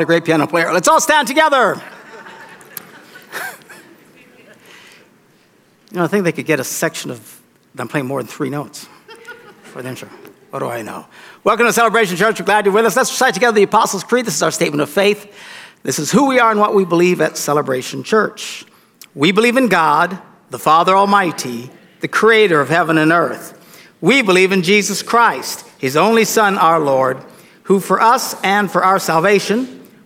A great piano player. Let's all stand together. you know, I think they could get a section of them playing more than three notes for the intro. What do I know? Welcome to Celebration Church. We're glad you're with us. Let's recite together the Apostles' Creed. This is our statement of faith. This is who we are and what we believe at Celebration Church. We believe in God, the Father Almighty, the creator of heaven and earth. We believe in Jesus Christ, his only Son, our Lord, who for us and for our salvation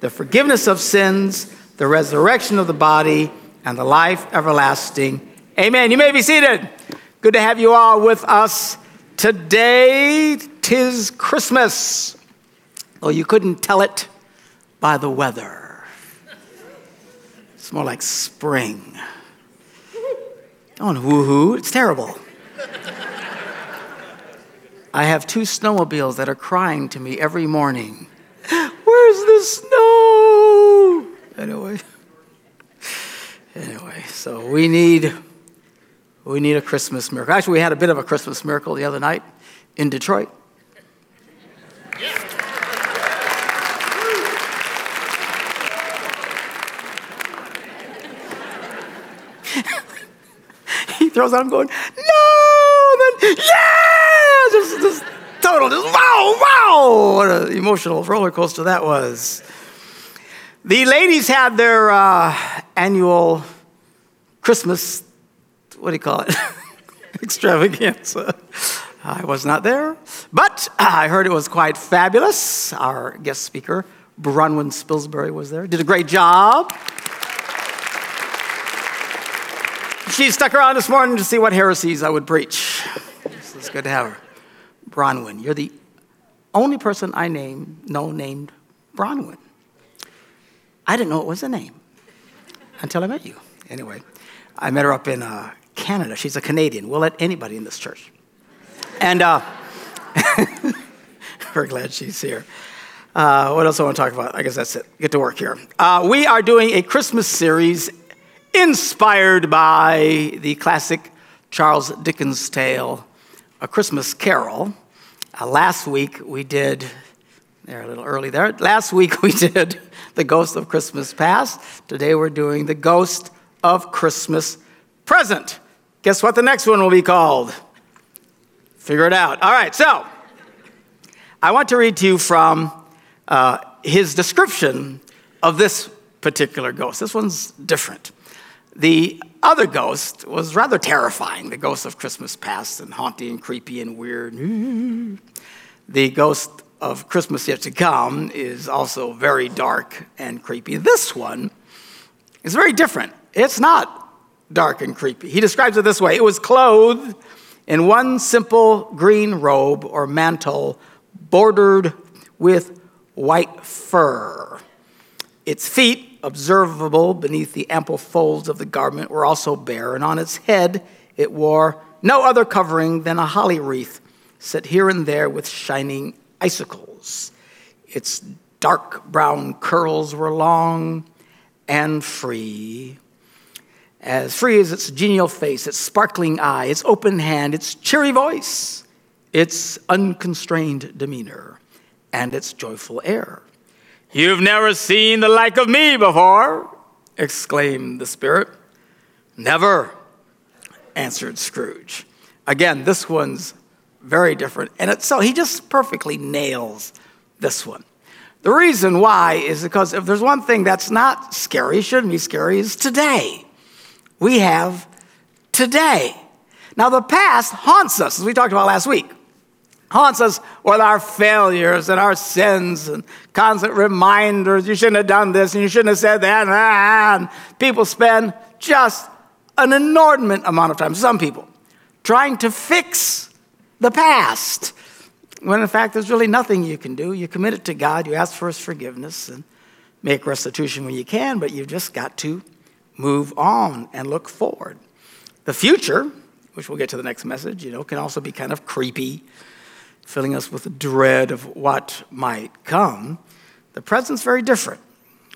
the forgiveness of sins, the resurrection of the body, and the life everlasting. Amen. You may be seated. Good to have you all with us today. Tis Christmas. Oh, you couldn't tell it by the weather. It's more like spring. Don't woohoo, it's terrible. I have two snowmobiles that are crying to me every morning. Where's the snow? Anyway. Anyway, so we need we need a Christmas miracle. Actually, we had a bit of a Christmas miracle the other night in Detroit. he throws out, I'm going, no! And then, yeah! Just, just total, just wow, wow! What an emotional roller coaster that was. The ladies had their uh, annual Christmas, what do you call it? Extravaganza. I was not there, but I heard it was quite fabulous. Our guest speaker, Bronwyn Spilsbury, was there. Did a great job. She stuck around this morning to see what heresies I would preach. It's good to have her. Bronwyn, you're the only person I name, know named Bronwyn. I didn't know it was a name until I met you. Anyway, I met her up in uh, Canada. She's a Canadian. We'll let anybody in this church. And uh, we're glad she's here. Uh, what else I want to talk about? I guess that's it. Get to work here. Uh, we are doing a Christmas series inspired by the classic Charles Dickens tale, A Christmas Carol. Uh, last week we did, they're a little early there. Last week we did The Ghost of Christmas Past. Today we're doing The Ghost of Christmas Present. Guess what the next one will be called? Figure it out. All right, so I want to read to you from uh, his description of this particular ghost. This one's different. The other ghost was rather terrifying, the ghost of Christmas past and haunting and creepy and weird. The ghost of Christmas yet to come is also very dark and creepy. This one is very different. It's not dark and creepy. He describes it this way it was clothed in one simple green robe or mantle bordered with white fur. Its feet, observable beneath the ample folds of the garment, were also bare, and on its head it wore no other covering than a holly wreath set here and there with shining icicles. Its dark brown curls were long and free, as free as its genial face, its sparkling eye, its open hand, its cheery voice, its unconstrained demeanor, and its joyful air. You've never seen the like of me before, exclaimed the spirit. Never, answered Scrooge. Again, this one's very different. And it, so he just perfectly nails this one. The reason why is because if there's one thing that's not scary, shouldn't be scary, is today. We have today. Now, the past haunts us, as we talked about last week, haunts us with our failures and our sins and constant reminders you shouldn't have done this and you shouldn't have said that. Ah, and people spend just an inordinate amount of time, some people, trying to fix the past. When in fact, there's really nothing you can do. You commit it to God, you ask for His forgiveness, and make restitution when you can, but you've just got to move on and look forward. The future, which we'll get to the next message, you know, can also be kind of creepy, filling us with a dread of what might come. The present's very different.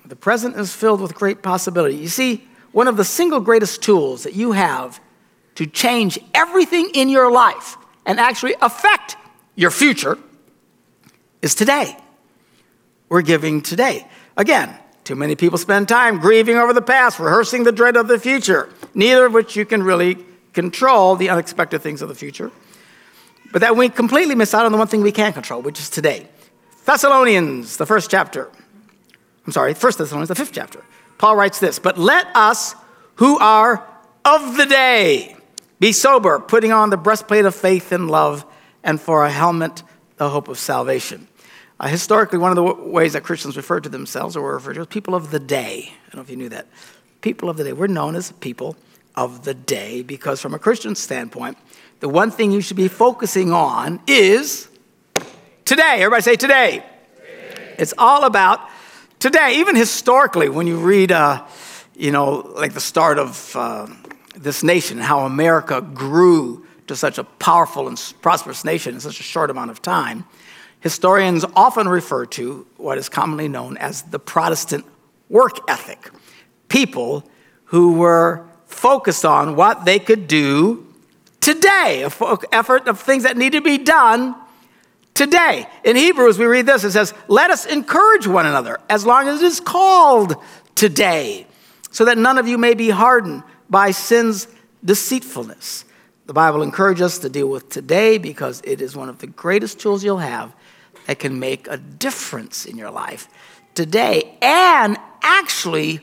The present is filled with great possibility. You see, one of the single greatest tools that you have to change everything in your life and actually affect your future is today. We're giving today. Again, too many people spend time grieving over the past, rehearsing the dread of the future, neither of which you can really control the unexpected things of the future. But that we completely miss out on the one thing we can control, which is today. Thessalonians, the first chapter. I'm sorry, First Thessalonians, the fifth chapter. Paul writes this But let us who are of the day be sober, putting on the breastplate of faith and love, and for a helmet, the hope of salvation. Uh, historically, one of the w- ways that Christians referred to themselves or were referred to as people of the day. I don't know if you knew that. People of the day. We're known as people of the day because, from a Christian standpoint, the one thing you should be focusing on is today. Everybody say today. today. It's all about today. Even historically, when you read, uh, you know, like the start of uh, this nation, how America grew to such a powerful and prosperous nation in such a short amount of time, historians often refer to what is commonly known as the Protestant work ethic. People who were focused on what they could do today, effort of things that need to be done today. In Hebrews, we read this it says, Let us encourage one another as long as it is called today, so that none of you may be hardened by sin's deceitfulness. The Bible encourages us to deal with today because it is one of the greatest tools you'll have that can make a difference in your life today and actually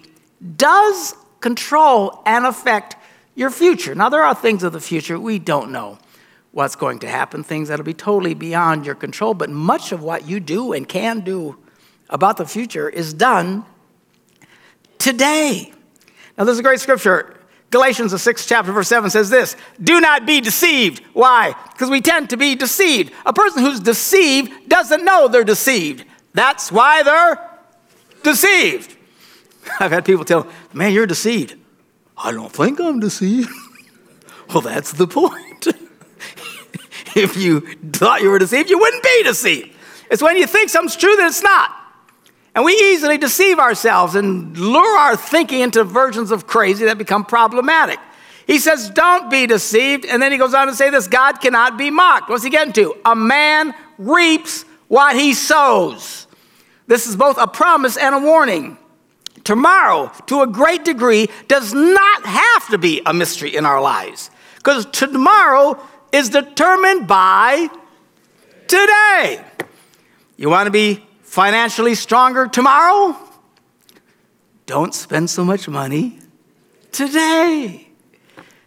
does control and affect your future. Now, there are things of the future we don't know what's going to happen, things that'll be totally beyond your control, but much of what you do and can do about the future is done today. Now, there's a great scripture. Galatians, the sixth chapter, verse 7 says this Do not be deceived. Why? Because we tend to be deceived. A person who's deceived doesn't know they're deceived. That's why they're deceived. I've had people tell, Man, you're deceived. I don't think I'm deceived. well, that's the point. if you thought you were deceived, you wouldn't be deceived. It's when you think something's true that it's not. And we easily deceive ourselves and lure our thinking into versions of crazy that become problematic. He says, Don't be deceived. And then he goes on to say this God cannot be mocked. What's he getting to? A man reaps what he sows. This is both a promise and a warning. Tomorrow, to a great degree, does not have to be a mystery in our lives because tomorrow is determined by today. You want to be financially stronger tomorrow? Don't spend so much money today.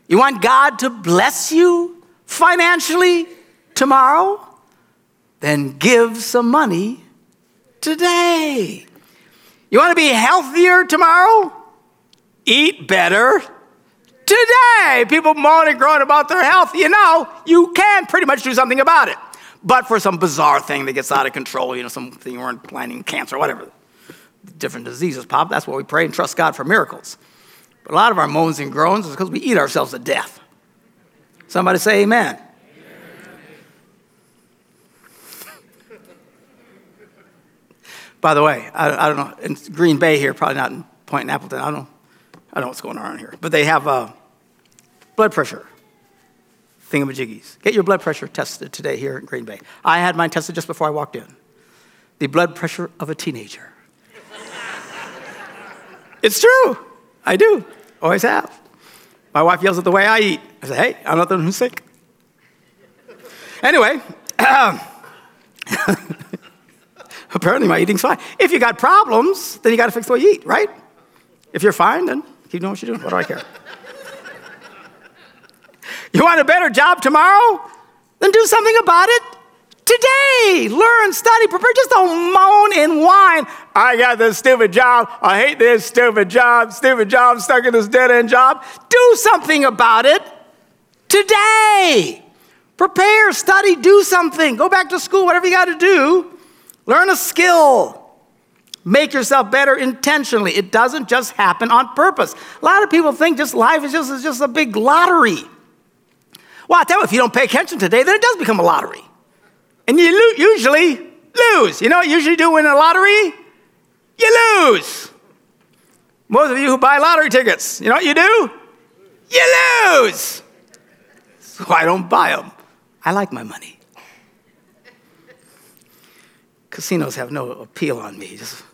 You want God to bless you financially tomorrow? Then give some money today. You want to be healthier tomorrow? Eat better today. People moan and groan about their health. You know, you can pretty much do something about it. But for some bizarre thing that gets out of control, you know, something you weren't planning, cancer, whatever, different diseases pop, that's why we pray and trust God for miracles. But a lot of our moans and groans is because we eat ourselves to death. Somebody say amen. By the way, I, I, don't know, in Green Bay here, probably not in Point in Appleton, I don't know, I don't know what's going on here, but they have uh, blood pressure thingamajiggies. Get your blood pressure tested today here in Green Bay. I had mine tested just before I walked in. The blood pressure of a teenager. it's true. I do. Always have. My wife yells at the way I eat. I say, hey, I'm not the one who's sick. Anyway, apparently my eating's fine. If you got problems, then you got to fix way you eat, right? If you're fine, then keep doing what you're doing. What do I care? You want a better job tomorrow? Then do something about it today. Learn, study, prepare. Just don't moan and whine. I got this stupid job. I hate this stupid job. Stupid job, stuck in this dead end job. Do something about it today. Prepare, study, do something. Go back to school, whatever you got to do. Learn a skill. Make yourself better intentionally. It doesn't just happen on purpose. A lot of people think just life is just, is just a big lottery. Well, I tell you, if you don't pay attention today, then it does become a lottery. And you lo- usually lose. You know what you usually do in a lottery? You lose. Most of you who buy lottery tickets, you know what you do? You lose. So I don't buy them. I like my money. Casinos have no appeal on me. Just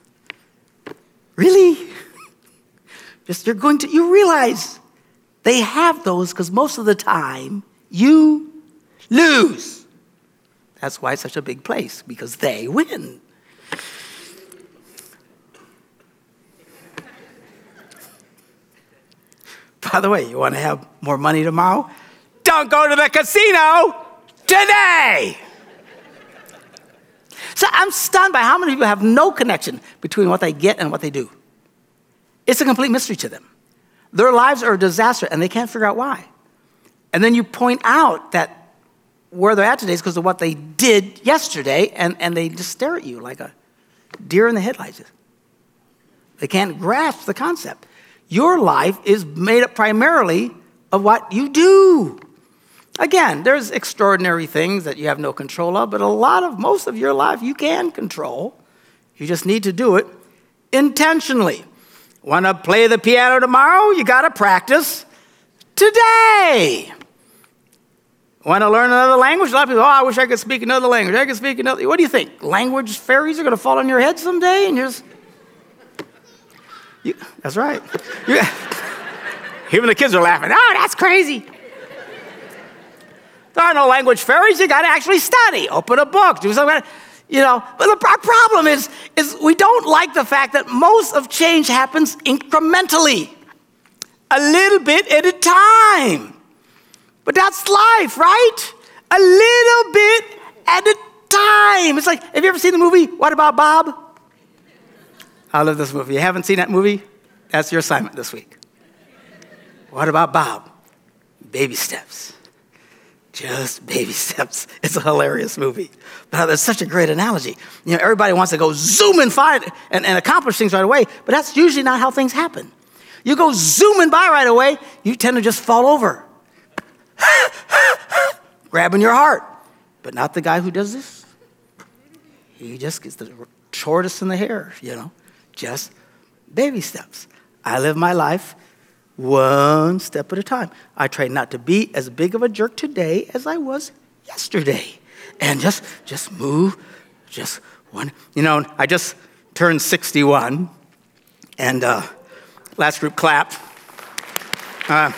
Really? Just you're going to, you realize they have those because most of the time you lose. That's why it's such a big place, because they win. By the way, you want to have more money tomorrow? Don't go to the casino today. So I'm stunned by how many people have no connection between what they get and what they do. It's a complete mystery to them. Their lives are a disaster and they can't figure out why. And then you point out that where they're at today is because of what they did yesterday, and, and they just stare at you like a deer in the headlights. They can't grasp the concept. Your life is made up primarily of what you do. Again, there's extraordinary things that you have no control of, but a lot of most of your life you can control. You just need to do it intentionally. Want to play the piano tomorrow? You got to practice today. Want to learn another language? A lot of people, oh, I wish I could speak another language. I could speak another. What do you think? Language fairies are going to fall on your head someday, and you're just. You, that's right. You, even the kids are laughing. Oh, that's crazy. There are no language fairies. You got to actually study. Open a book. Do something. You know, but the problem is, is we don't like the fact that most of change happens incrementally, a little bit at a time. But that's life, right? A little bit at a time. It's like, have you ever seen the movie What About Bob? I love this movie. You haven't seen that movie? That's your assignment this week. What about Bob? Baby steps just baby steps. It's a hilarious movie. But that's such a great analogy. You know, everybody wants to go zoom and find and, and accomplish things right away, but that's usually not how things happen. You go zooming by right away, you tend to just fall over, grabbing your heart. But not the guy who does this. He just gets the shortest in the hair, you know, just baby steps. I live my life one step at a time. I try not to be as big of a jerk today as I was yesterday. And just just move, just one. You know, I just turned 61, and uh, last group clapped. Uh,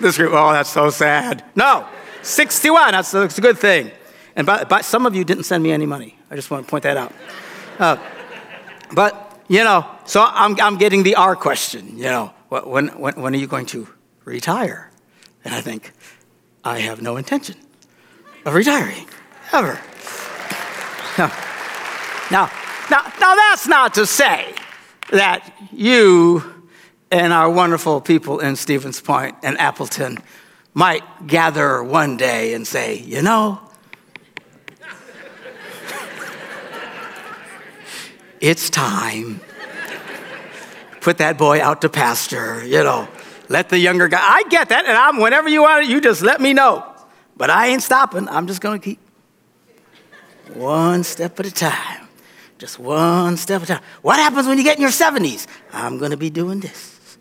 this group, oh, that's so sad. No, 61, that's, that's a good thing. And by, by, some of you didn't send me any money. I just want to point that out. Uh, but you know, so I'm, I'm getting the R question, you know, when, when, when are you going to retire? And I think, I have no intention of retiring, ever. Now, now, now, now that's not to say that you and our wonderful people in Stevens Point and Appleton might gather one day and say, you know, it's time. Put that boy out to pasture, you know. Let the younger guy, I get that, and I'm, whenever you want it, you just let me know. But I ain't stopping. I'm just going to keep one step at a time. Just one step at a time. What happens when you get in your 70s? I'm going to be doing this.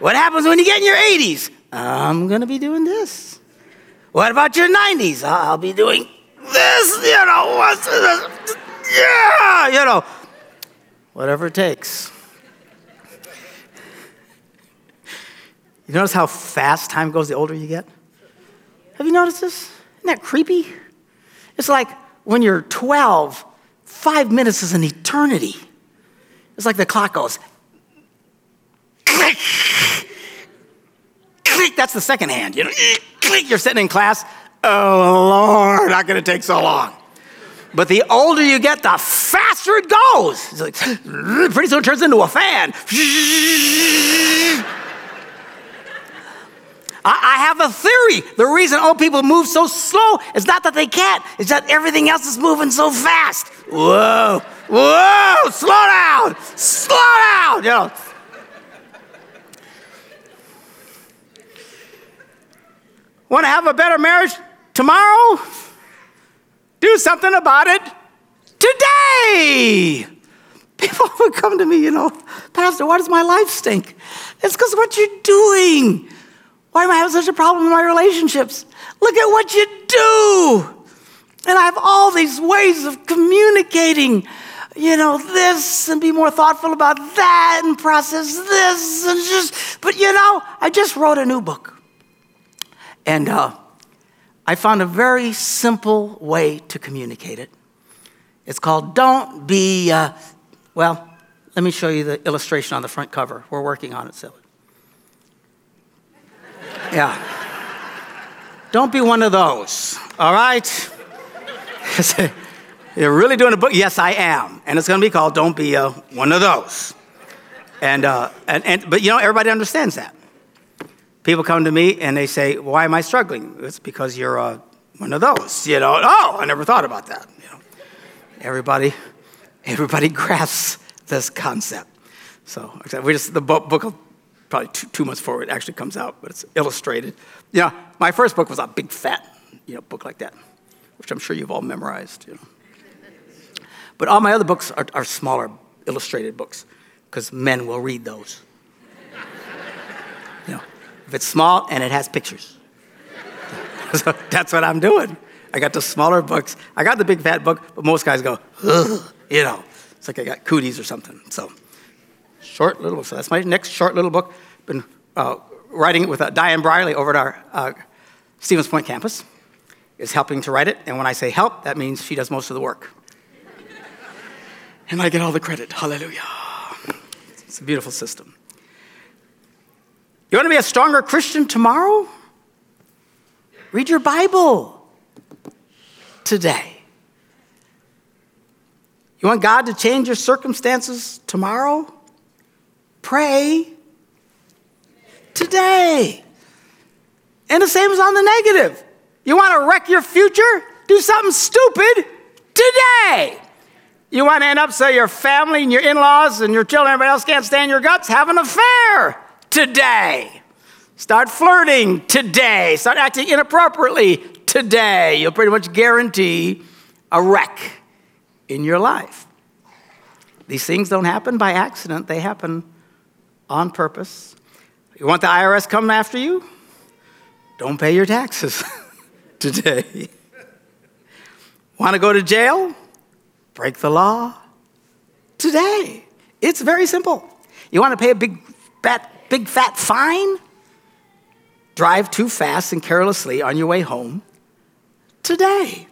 what happens when you get in your 80s? I'm going to be doing this. What about your 90s? I'll be doing this, you know. Yeah, you know, whatever it takes. You notice how fast time goes the older you get? Have you noticed this? Isn't that creepy? It's like when you're 12, five minutes is an eternity. It's like the clock goes click, click. That's the second hand. You know, click. You're sitting in class. Oh Lord, not going to take so long. But the older you get, the faster it goes. It's like, pretty soon it turns into a fan. I, have a theory. The reason old people move so slow is not that they can't, it's that everything else is moving so fast. Whoa, whoa, slow down, slow down, you know. Want to have a better marriage tomorrow? Do something about it today. People would come to me, you know, Pastor, why does my life stink? It's because what you're doing. Why am I having such a problem in my relationships? Look at what you do. And I have all these ways of communicating, you know, this and be more thoughtful about that and process this and just, but you know, I just wrote a new book. And uh, I found a very simple way to communicate it. It's called Don't Be, uh, well, let me show you the illustration on the front cover. We're working on it, Silly. Yeah. Don't be one of those, all right? You're really doing a book? Yes, I am. And it's going to be called Don't Be uh, One of Those. And, uh, and, and, but you know, everybody understands that. People come to me and they say, Why am I struggling? It's because you're uh, one of those. You know, oh, I never thought about that. You know, everybody, everybody grasps this concept. So we just, the book, book probably two, two months forward, actually comes out, but it's illustrated. You know, my first book was a big fat, you know, book like that, which I'm sure you've all memorized, you know. But all my other books are, are smaller, illustrated books, because men will read those. If it's small and it has pictures. so that's what I'm doing. I got the smaller books. I got the big fat book, but most guys go, you know. It's like I got cooties or something. So short little. So that's my next short little book. Been uh, writing it with uh, Diane Briley over at our uh, Stevens Point campus. Is helping to write it, and when I say help, that means she does most of the work. and I get all the credit. Hallelujah. It's a beautiful system. You want to be a stronger Christian tomorrow? Read your Bible today. You want God to change your circumstances tomorrow? Pray today. And the same is on the negative. You want to wreck your future? Do something stupid today. You want to end up so your family and your in laws and your children, everybody else can't stand your guts? Have an affair today. Start flirting today. Start acting inappropriately today. You'll pretty much guarantee a wreck in your life. These things don't happen by accident, they happen on purpose. You want the IRS coming after you? Don't pay your taxes today. want to go to jail? Break the law today. It's very simple. You want to pay a big fat, big fat fine? Drive too fast and carelessly on your way home today.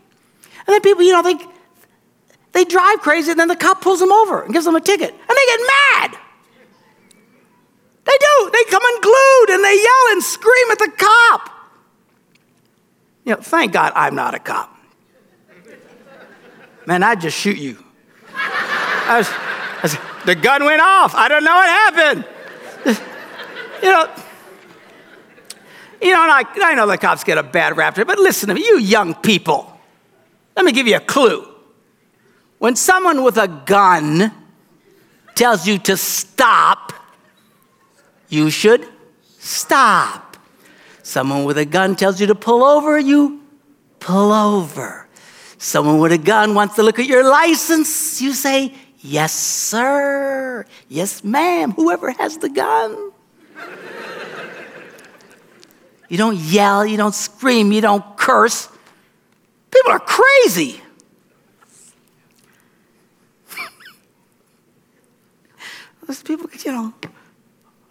And then people, you know, they, they drive crazy and then the cop pulls them over and gives them a ticket and they get mad. They do. They come unglued and they yell and scream at the cop. You know, thank God I'm not a cop. Man, I'd just shoot you. I was, I was, the gun went off. I don't know what happened. You know, you know, I, I know the cops get a bad rap, but listen to me, you young people. Let me give you a clue. When someone with a gun tells you to stop, you should stop. Someone with a gun tells you to pull over, you pull over. Someone with a gun wants to look at your license, you say, Yes, sir. Yes, ma'am. Whoever has the gun. You don't yell, you don't scream, you don't curse. People are crazy. Those people, you know,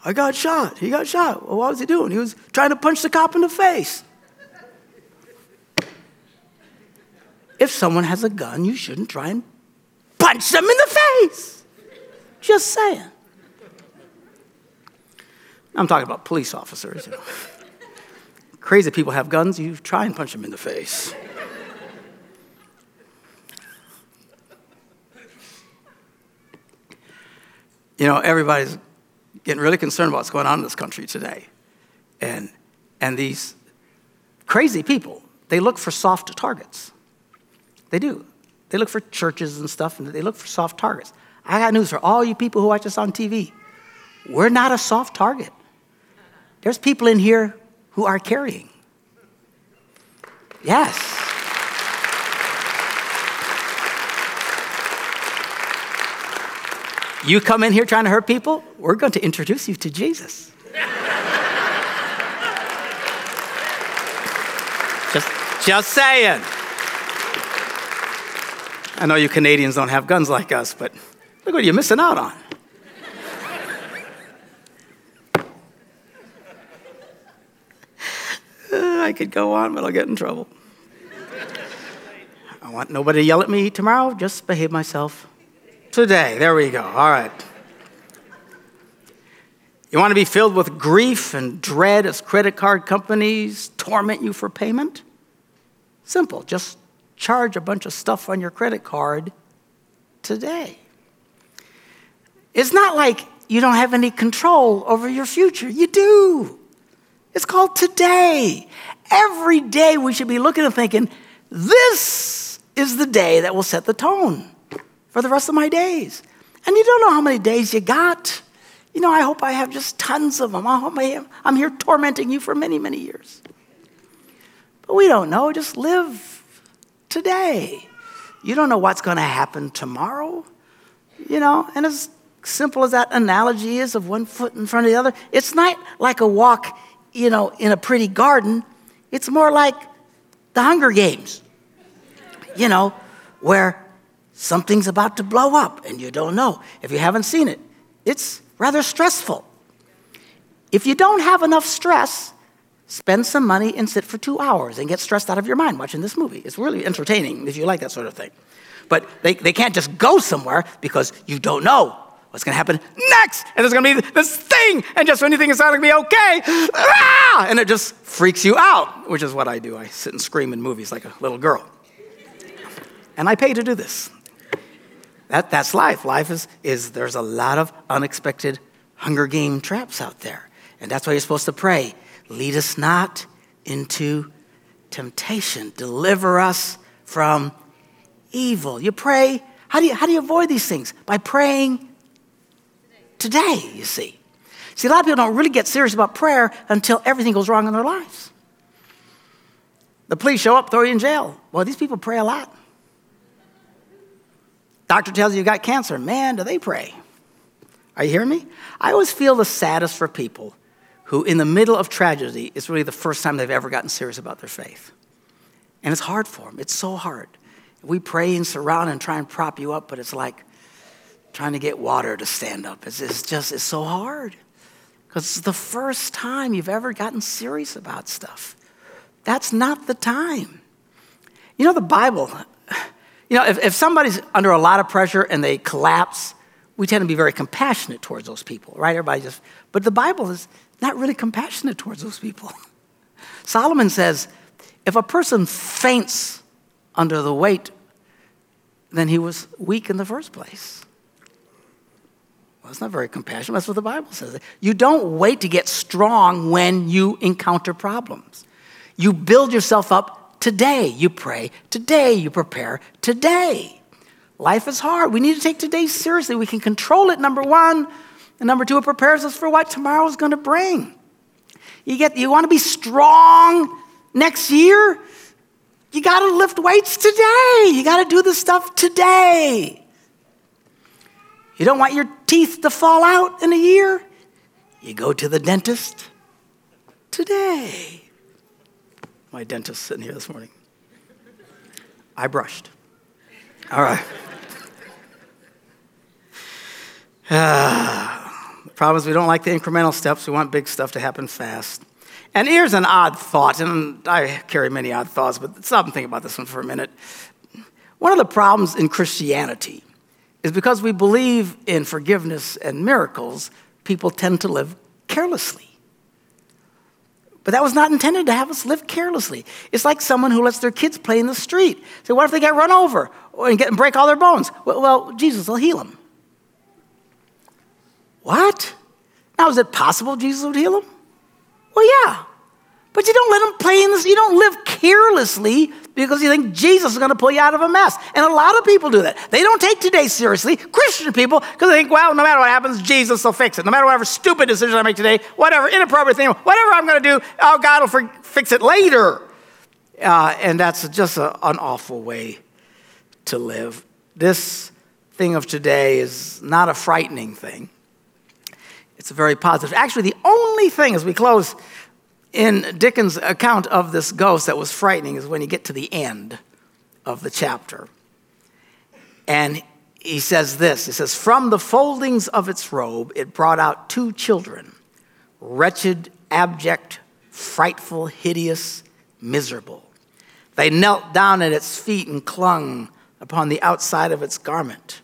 I got shot. He got shot. Well, what was he doing? He was trying to punch the cop in the face. If someone has a gun, you shouldn't try and punch them in the face. Just saying. I'm talking about police officers. You know. Crazy people have guns, you try and punch them in the face. You know, everybody's getting really concerned about what's going on in this country today. And, and these crazy people, they look for soft targets. They do. They look for churches and stuff, and they look for soft targets. I got news for all you people who watch us on TV. We're not a soft target. There's people in here who are carrying. Yes. You come in here trying to hurt people, we're going to introduce you to Jesus. just, just saying. I know you Canadians don't have guns like us, but look what you're missing out on. I could go on, but I'll get in trouble. I want nobody to yell at me tomorrow, just behave myself today. There we go. All right. You want to be filled with grief and dread as credit card companies torment you for payment? Simple. Just charge a bunch of stuff on your credit card today. It's not like you don't have any control over your future. You do. It's called today. Every day we should be looking and thinking, this is the day that will set the tone for the rest of my days. And you don't know how many days you got. You know, I hope I have just tons of them. I hope I am, I'm here tormenting you for many, many years. But we don't know. Just live today. You don't know what's going to happen tomorrow. You know, and as simple as that analogy is of one foot in front of the other, it's not like a walk, you know, in a pretty garden. It's more like the Hunger Games, you know, where something's about to blow up and you don't know. If you haven't seen it, it's rather stressful. If you don't have enough stress, spend some money and sit for two hours and get stressed out of your mind watching this movie. It's really entertaining if you like that sort of thing. But they, they can't just go somewhere because you don't know what's going to happen next. And there's going to be this thing. And just when you think it's not going to be okay, ah! and it just freaks you out, which is what I do. I sit and scream in movies like a little girl. And I pay to do this. That, that's life. Life is, is there's a lot of unexpected Hunger Game traps out there. And that's why you're supposed to pray Lead us not into temptation. Deliver us from evil. You pray. How do you, how do you avoid these things? By praying today, you see. See, a lot of people don't really get serious about prayer until everything goes wrong in their lives. The police show up, throw you in jail. Well, these people pray a lot. Doctor tells you you got cancer. Man, do they pray. Are you hearing me? I always feel the saddest for people who, in the middle of tragedy, is really the first time they've ever gotten serious about their faith. And it's hard for them. It's so hard. We pray and surround and try and prop you up, but it's like trying to get water to stand up. It's, it's just, it's so hard. Because it's the first time you've ever gotten serious about stuff. That's not the time. You know, the Bible, you know, if, if somebody's under a lot of pressure and they collapse, we tend to be very compassionate towards those people, right? Everybody just, but the Bible is, not really compassionate towards those people. Solomon says if a person faints under the weight, then he was weak in the first place. Well, that's not very compassionate. That's what the Bible says. You don't wait to get strong when you encounter problems. You build yourself up today. You pray today. You prepare today. Life is hard. We need to take today seriously. We can control it, number one. And number two, it prepares us for what tomorrow is going to bring. You, get, you want to be strong next year? You got to lift weights today. You got to do this stuff today. You don't want your teeth to fall out in a year? You go to the dentist today. My dentist sitting here this morning. I brushed. All right. Ah. Problem is, we don't like the incremental steps. We want big stuff to happen fast. And here's an odd thought, and I carry many odd thoughts, but stop and think about this one for a minute. One of the problems in Christianity is because we believe in forgiveness and miracles, people tend to live carelessly. But that was not intended to have us live carelessly. It's like someone who lets their kids play in the street. So, what if they get run over and, get, and break all their bones? Well, well, Jesus will heal them. What? Now, is it possible Jesus would heal them? Well, yeah. But you don't let them play in this, you don't live carelessly because you think Jesus is going to pull you out of a mess. And a lot of people do that. They don't take today seriously, Christian people, because they think, well, no matter what happens, Jesus will fix it. No matter whatever stupid decision I make today, whatever inappropriate thing, whatever I'm going to do, oh, God will fix it later. Uh, and that's just a, an awful way to live. This thing of today is not a frightening thing. It's a very positive. Actually, the only thing as we close in Dickens' account of this ghost that was frightening is when you get to the end of the chapter. And he says this He says, From the foldings of its robe, it brought out two children, wretched, abject, frightful, hideous, miserable. They knelt down at its feet and clung upon the outside of its garment.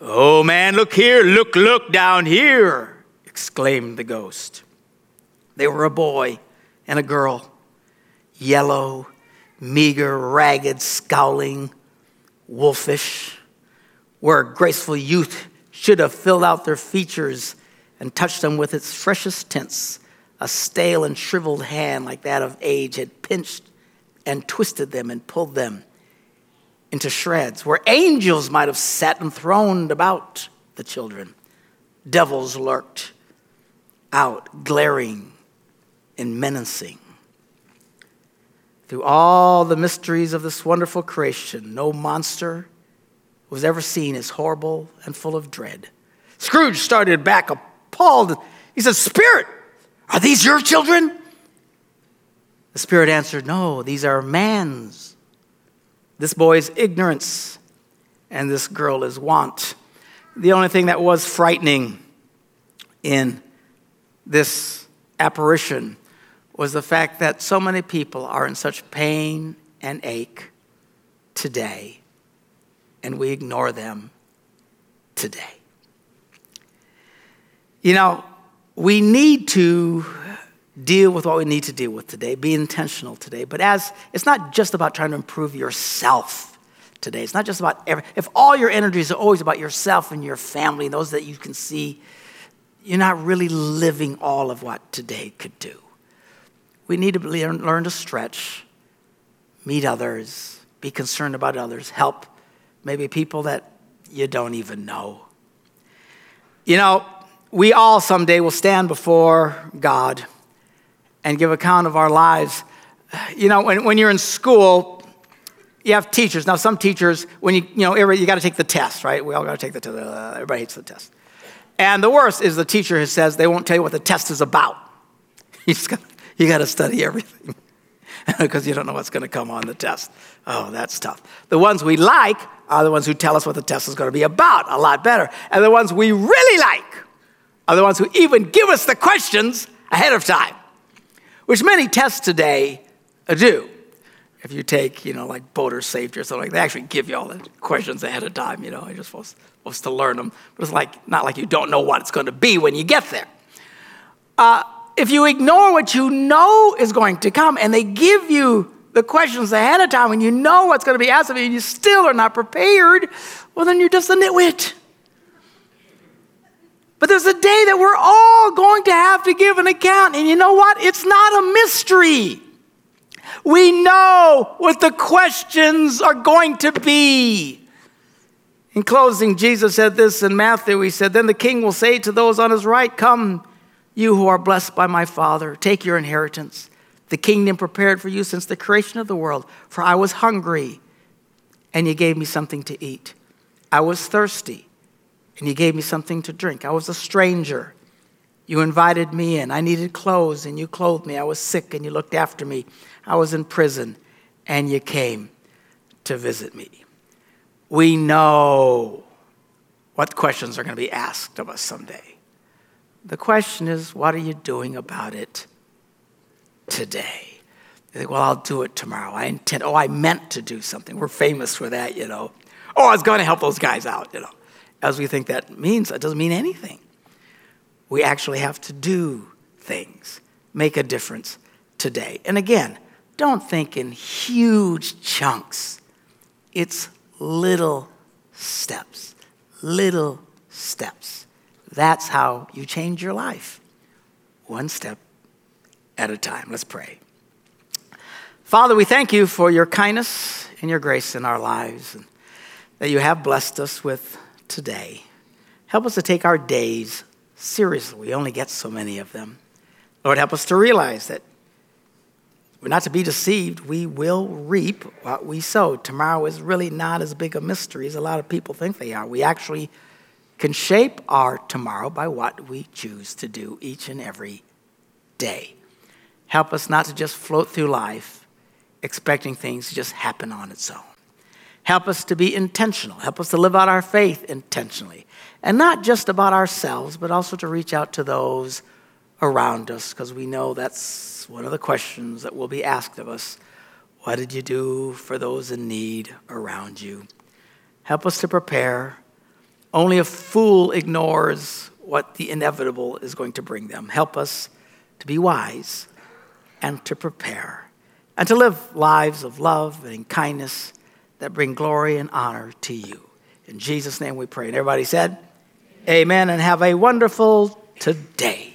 Oh man, look here, look, look down here, exclaimed the ghost. They were a boy and a girl, yellow, meager, ragged, scowling, wolfish, where graceful youth should have filled out their features and touched them with its freshest tints. A stale and shriveled hand like that of age had pinched and twisted them and pulled them into shreds, where angels might have sat enthroned about the children. Devils lurked out, glaring and menacing. Through all the mysteries of this wonderful creation, no monster was ever seen as horrible and full of dread. Scrooge started back appalled. He said, Spirit, are these your children? The Spirit answered, No, these are man's. This boy's ignorance, and this girl is want. The only thing that was frightening in this apparition was the fact that so many people are in such pain and ache today, and we ignore them today. You know, we need to deal with what we need to deal with today, be intentional today. But as it's not just about trying to improve yourself today, it's not just about every, if all your energies are always about yourself and your family, and those that you can see, you're not really living all of what today could do. We need to learn, learn to stretch, meet others, be concerned about others, help maybe people that you don't even know. You know, we all someday will stand before God and give account of our lives. You know, when, when you're in school, you have teachers. Now, some teachers, when you, you know, you got to take the test, right? We all got to take the test. Everybody hates the test. And the worst is the teacher who says they won't tell you what the test is about. Just got, you got to study everything because you don't know what's going to come on the test. Oh, that's tough. The ones we like are the ones who tell us what the test is going to be about a lot better. And the ones we really like are the ones who even give us the questions ahead of time, which many tests today do. If you take, you know, like boater safety or something, they actually give you all the questions ahead of time, you know, you're just supposed, supposed to learn them. But it's like, not like you don't know what it's going to be when you get there. Uh, if you ignore what you know is going to come and they give you the questions ahead of time and you know what's going to be asked of you and you still are not prepared, well, then you're just a nitwit. But there's a day that we're all going to have to give an account. And you know what? It's not a mystery. We know what the questions are going to be. In closing, Jesus said this in Matthew. He said, Then the king will say to those on his right, Come, you who are blessed by my Father, take your inheritance, the kingdom prepared for you since the creation of the world. For I was hungry, and you gave me something to eat. I was thirsty, and you gave me something to drink. I was a stranger. You invited me in. I needed clothes, and you clothed me. I was sick, and you looked after me. I was in prison, and you came to visit me. We know what questions are going to be asked of us someday. The question is, what are you doing about it today? You think, well, I'll do it tomorrow. I intend, oh, I meant to do something. We're famous for that, you know. Oh, I was going to help those guys out, you know. As we think that means, it doesn't mean anything. We actually have to do things, make a difference today. And again, don't think in huge chunks. It's little steps, little steps. That's how you change your life, one step at a time. Let's pray. Father, we thank you for your kindness and your grace in our lives and that you have blessed us with today. Help us to take our days seriously. We only get so many of them. Lord, help us to realize that we're not to be deceived. We will reap what we sow. Tomorrow is really not as big a mystery as a lot of people think they are. We actually can shape our tomorrow by what we choose to do each and every day. Help us not to just float through life expecting things to just happen on its own. Help us to be intentional. Help us to live out our faith intentionally. And not just about ourselves, but also to reach out to those around us, because we know that's one of the questions that will be asked of us. What did you do for those in need around you? Help us to prepare only a fool ignores what the inevitable is going to bring them. Help us to be wise and to prepare and to live lives of love and kindness that bring glory and honor to you. In Jesus' name we pray. And everybody said, Amen, Amen and have a wonderful today.